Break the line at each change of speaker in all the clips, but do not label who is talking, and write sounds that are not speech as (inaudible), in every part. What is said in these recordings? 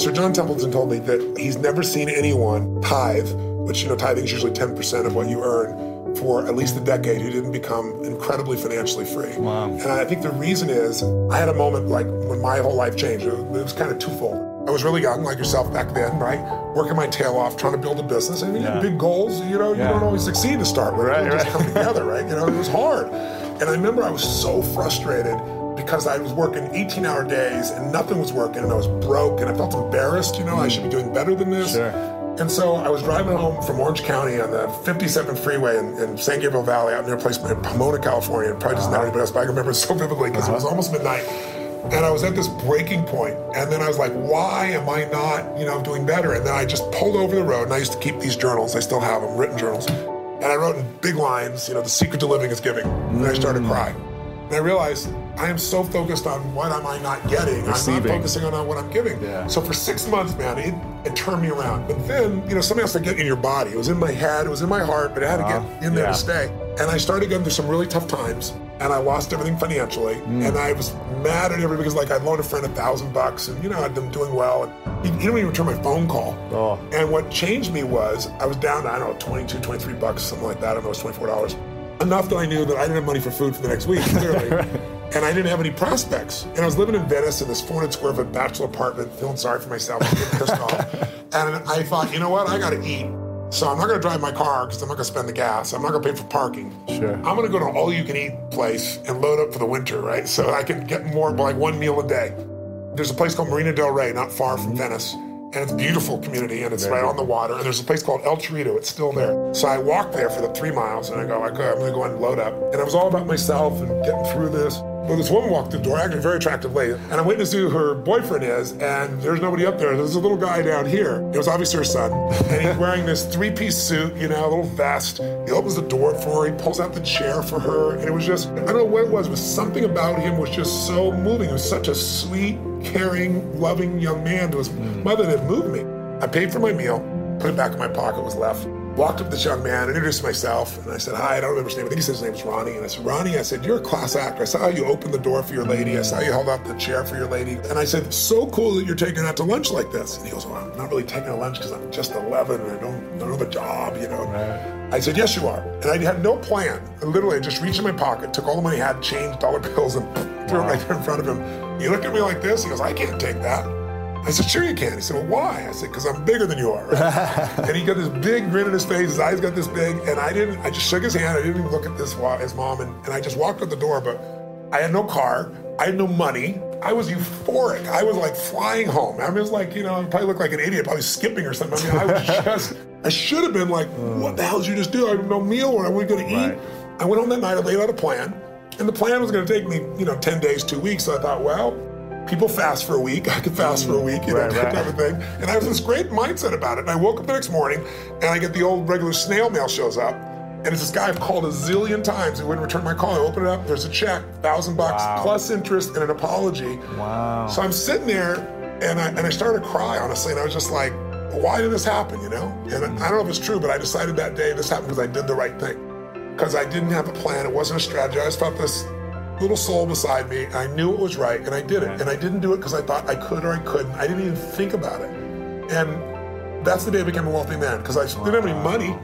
Sir John Templeton told me that he's never seen anyone tithe, which, you know, tithing is usually 10% of what you earn, for at least a decade who didn't become incredibly financially free.
Wow.
And I think the reason is I had a moment like when my whole life changed. It was kind of twofold. I was really young, like yourself back then, right? Working my tail off, trying to build a business. I mean,
Yeah.
big goals, you know, you don't always succeed to start with.
Right,
It just
right.
come (laughs) together, right? You know, it was hard. And I remember I was so frustrated because I was working 18 hour days and nothing was working and I was broke and I felt embarrassed, you know, I hmm. should be doing better than this.
Sure.
And so I was driving home from Orange County on the 57 freeway in, in San Gabriel Valley out near a place in Pomona, California. It probably doesn't matter uh-huh. anybody else, but I remember it so vividly because it was uh-huh. almost midnight. And I was at this breaking point, and then I was like, "Why am I not, you know, doing better?" And then I just pulled over the road, and I used to keep these journals. I still have them, written journals. And I wrote in big lines, you know, "The secret to living is giving." And I started hmm. crying. And I realized I am so focused on what am I not getting. I'm not focusing on what I'm giving.
Yeah.
So for six months, man, it, it turned me around. But then, you know, something else to get in your body. It was in my head, it was in my heart, but it had to
Uh-huh.
get in there
Yeah.
to stay. And I started going through some really tough times, and I lost everything financially.
Mm.
And I was mad at everybody because, like, I'd loaned a friend a thousand bucks, and you know, I'd been doing well, and he, he didn't even return my phone call.
Oh.
And what changed me was I was down to, I don't know, 22, 23 bucks, something like that. I don't know, it was $24. Enough that I knew that I didn't have money for food for the next week, clearly. (laughs) and I didn't have any prospects. And I was living in Venice in this 400 square foot bachelor apartment, feeling sorry for myself, getting pissed off. (laughs) And I thought, you know what? I got to eat. So I'm not going to drive my car because I'm not going to spend the gas. I'm not going to pay for parking.
Sure.
I'm going to go to an all you can eat place and load up for the winter, right? So I can get more, like one meal a day. There's a place called Marina Del Rey, not far from mm-hmm. Venice. And it's a beautiful community and it's right on the water. And there's a place called El Torito, it's still there. So I walked there for the three miles and I go, okay, I'm gonna go and load up. And it was all about myself and getting through this. Well, this woman walked through the door, actually a very attractive lady. And I went to see who her boyfriend is, and there's nobody up there. There's a little guy down here. It was obviously her son. And he's (laughs) wearing this three piece suit, you know, a little vest. He opens the door for her, he pulls out the chair for her. And it was just, I don't know what it was, but something about him was just so moving. He was such a sweet, caring, loving young man to his hmm. mother that moved me. I paid for my meal, put it back in my pocket, was left. Walked up to this young man, introduced myself, and I said, Hi, I don't remember his name. I think he said his name was Ronnie. And I said, Ronnie, I said, You're a class actor. I saw how you opened the door for your lady. I saw you held out the chair for your lady. And I said, So cool that you're taking out to lunch like this. And he goes, Well, I'm not really taking a lunch because I'm just 11 and I don't, I don't have a job, you know. I said, Yes, you are. And I had no plan. I literally I just reached in my pocket, took all the money I had, changed dollar (laughs) bills, and threw it right there in front of him. He looked at me like this. He goes, I can't take that. I said, sure you can. He said, well, why? I said, because I'm bigger than you are. right?" (laughs) and he got this big grin on his face. His eyes got this big. And I didn't, I just shook his hand. I didn't even look at this his mom. And, and I just walked out the door, but I had no car. I had no money. I was euphoric. I was like flying home. I was like, you know, I probably looked like an idiot, probably skipping or something. I mean, I was (laughs) just, I should have been like, mm. what the hell did you just do? I have no meal or I wasn't going to
Right.
eat. I went home that night, I laid out a plan. And the plan was going to take me, you know, 10 days, two weeks. So I thought, well, people fast for a week. (laughs) I could fast for a mm, week, you know, that
right.
type of thing. And I was this great mindset about it. And I woke up the next morning and I get the old regular snail mail shows up. And it's this guy I've called a zillion times. He wouldn't return my call. I open it up. There's a check, thousand bucks
Wow.
plus interest and an apology.
Wow.
So I'm sitting there and I, and I started to cry, honestly. And I was just like, why did this happen, you know? And I don't know if it's true, but I decided that day this happened because I did the right thing. Because I didn't have a plan. It wasn't a strategy. I just felt this little soul beside me. I knew it was right and I did it. And I didn't do it because I thought I could or I couldn't. I didn't even think about it. And that's the day I became a wealthy man because I didn't have any money,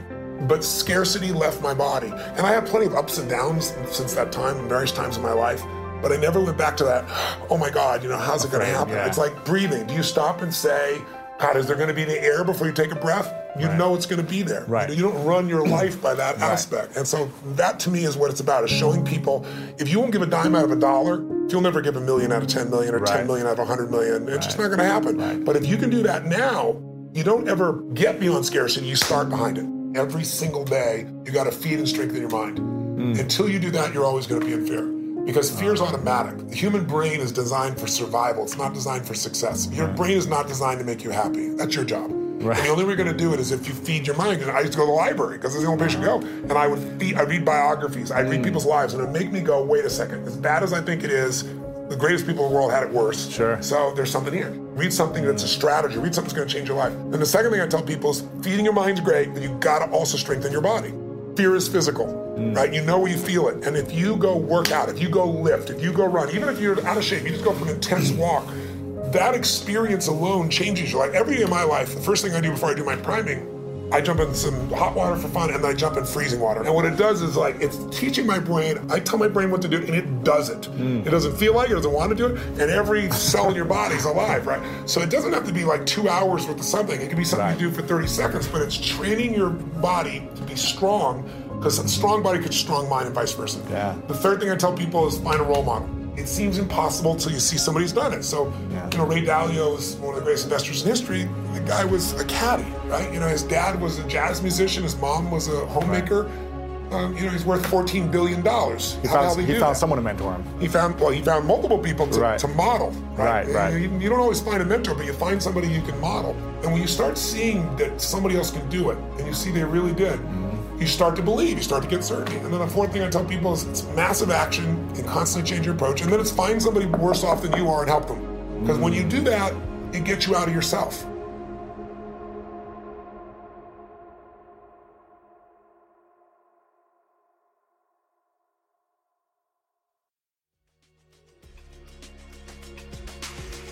but scarcity left my body. And I had plenty of ups and downs since that time, various times in my life. But I never went back to that, oh my God, you know, how's it going to happen?
yeah.
It's like breathing. Do you stop and say, God, is there going to be the air before you take a breath? You right. know it's going to be there.
Right.
You don't run your (clears throat) life by that right. aspect. And so that to me is what it's about, is showing people if you won't give a dime out of a dollar, you'll never give a million out of 10 million or. 10 million out of 100 million. It's just not going to happen. But if you can do that now, you don't ever get beyond scarcity, you start behind it. Every single day, you got to feed and strengthen your mind. Mm. Until you do that, you're always going to be in fear because fear is automatic. The human brain is designed for survival. It's not designed for success. Your brain is not designed to make you happy. That's your job. Right. And the only way you're going to do it is if you feed your mind. I used to go to the library because it's the only place you go. And I would feed, I read biographies. I read mm. people's lives, and it would make me go, wait a second. As bad as I think it is, the greatest people in the world had it worse.
Sure.
So there's something here. Read something that's a strategy. Read something that's going to change your life. And the second thing I tell people is feeding your mind's great, but you got to also strengthen your body. Fear is physical, mm. right? You know where you feel it. And if you go work out, if you go lift, if you go run, even if you're out of shape, you just go for an intense walk, that experience alone changes you. Like every day of my life, the first thing I do before I do my priming, I jump in some hot water for fun and then I jump in freezing water. And what it does is like it's teaching my brain, I tell my brain what to do and it does it. Mm. It doesn't feel like it, it doesn't want to do it, and every cell in your body is alive, right? So it doesn't have to be like two hours worth of something. It can be something right. you do for 30 seconds, but it's training your body to be strong because a strong body creates a strong mind and vice versa.
Yeah.
The third thing I tell people is find a role model. It seems impossible until you see somebody who's done it. So, yeah. you know, Ray Dalio is one of the greatest investors in history. The guy was a caddy, right? You know, his dad was a jazz musician. His mom was a homemaker. Right. Um, you know, he's worth fourteen billion dollars.
He How found, he found someone to mentor him.
He found well, he found multiple people to,
right.
to model.
Right, right. right.
You, you, don't always find a mentor, but you find somebody you can model. And when you start seeing that somebody else can do it, and you see they really did, mm-hmm you start to believe, you start to get certainty. And then the fourth thing I tell people is it's massive action and constantly change your approach. And then it's find somebody worse off than you are and help them. Because when you do that, it gets you out of yourself.